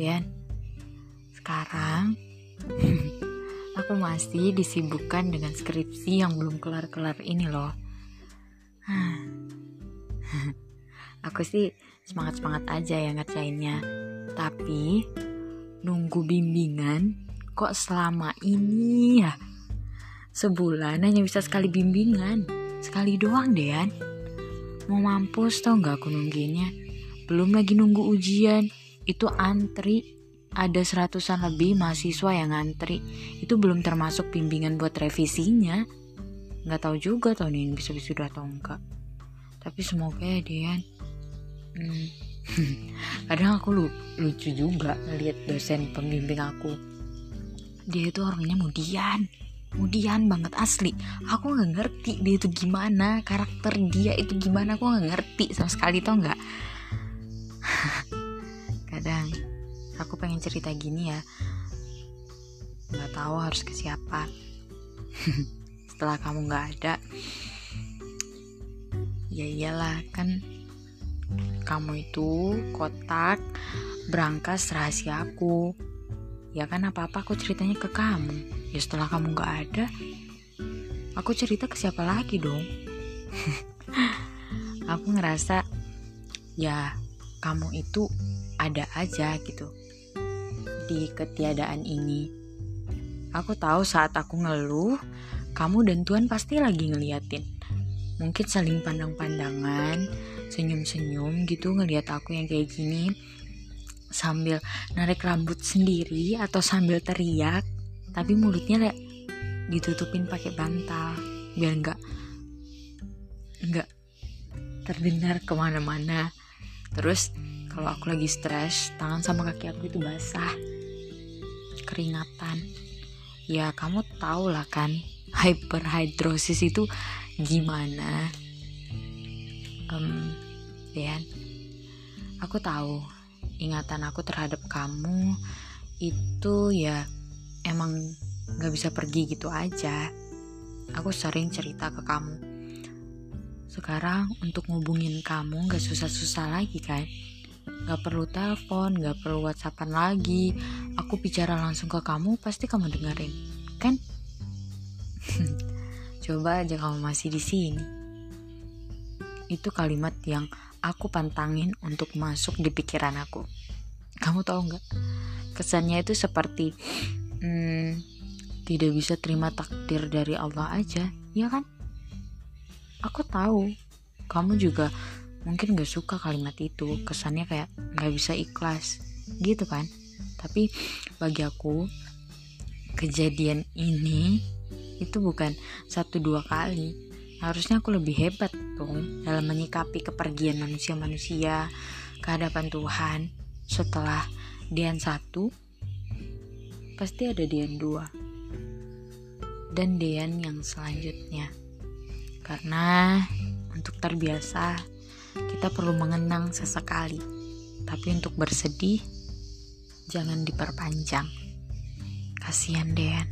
sendirian. Sekarang aku masih disibukkan dengan skripsi yang belum kelar-kelar ini loh. aku sih semangat-semangat aja ya ngerjainnya. Tapi nunggu bimbingan kok selama ini ya sebulan hanya bisa sekali bimbingan sekali doang deh. mau mampus tau nggak aku nungguinnya belum lagi nunggu ujian itu antri. Ada seratusan lebih mahasiswa yang ngantri. Itu belum termasuk bimbingan buat revisinya. Nggak tahu juga tahun ini bisa wisuda atau enggak. Tapi semoga ya Dian. Hmm. kadang aku lu lucu juga ngeliat dosen pembimbing aku. Dia itu orangnya mudian. Mudian banget asli. Aku nggak ngerti dia itu gimana karakter dia itu gimana. Aku nggak ngerti sama sekali tau nggak kadang aku pengen cerita gini ya. Nggak tahu harus ke siapa. Setelah kamu nggak ada ya iyalah kan kamu itu kotak berangkas rahasia aku. Ya kan apa apa aku ceritanya ke kamu. Ya setelah kamu nggak ada aku cerita ke siapa lagi dong? Aku ngerasa ya kamu itu ada aja gitu di ketiadaan ini. Aku tahu saat aku ngeluh, kamu dan Tuhan pasti lagi ngeliatin. Mungkin saling pandang-pandangan, senyum-senyum gitu ngeliat aku yang kayak gini. Sambil narik rambut sendiri atau sambil teriak. Tapi mulutnya ditutupin pakai bantal. Biar nggak nggak terdengar ke mana-mana. Terus kalau aku lagi stres, tangan sama kaki aku itu basah. Keringatan. Ya kamu tau lah kan hyperhidrosis itu gimana? Um, Dan aku tahu ingatan aku terhadap kamu itu ya emang gak bisa pergi gitu aja. Aku sering cerita ke kamu. Sekarang untuk ngubungin kamu gak susah-susah lagi kan Gak perlu telepon, gak perlu whatsappan lagi. Aku bicara langsung ke kamu, pasti kamu dengerin, kan? Coba aja kamu masih di sini. Itu kalimat yang aku pantangin untuk masuk di pikiran aku. Kamu tahu nggak? Kesannya itu seperti hmm, tidak bisa terima takdir dari Allah aja, ya kan? Aku tahu kamu juga mungkin gak suka kalimat itu kesannya kayak gak bisa ikhlas gitu kan. Tapi bagi aku kejadian ini itu bukan satu dua kali. Harusnya aku lebih hebat dong dalam menyikapi kepergian manusia-manusia ke hadapan Tuhan. Setelah Dian satu pasti ada Dian dua dan Dian yang selanjutnya. Karena untuk terbiasa kita perlu mengenang sesekali. Tapi untuk bersedih, jangan diperpanjang. Kasihan Dean.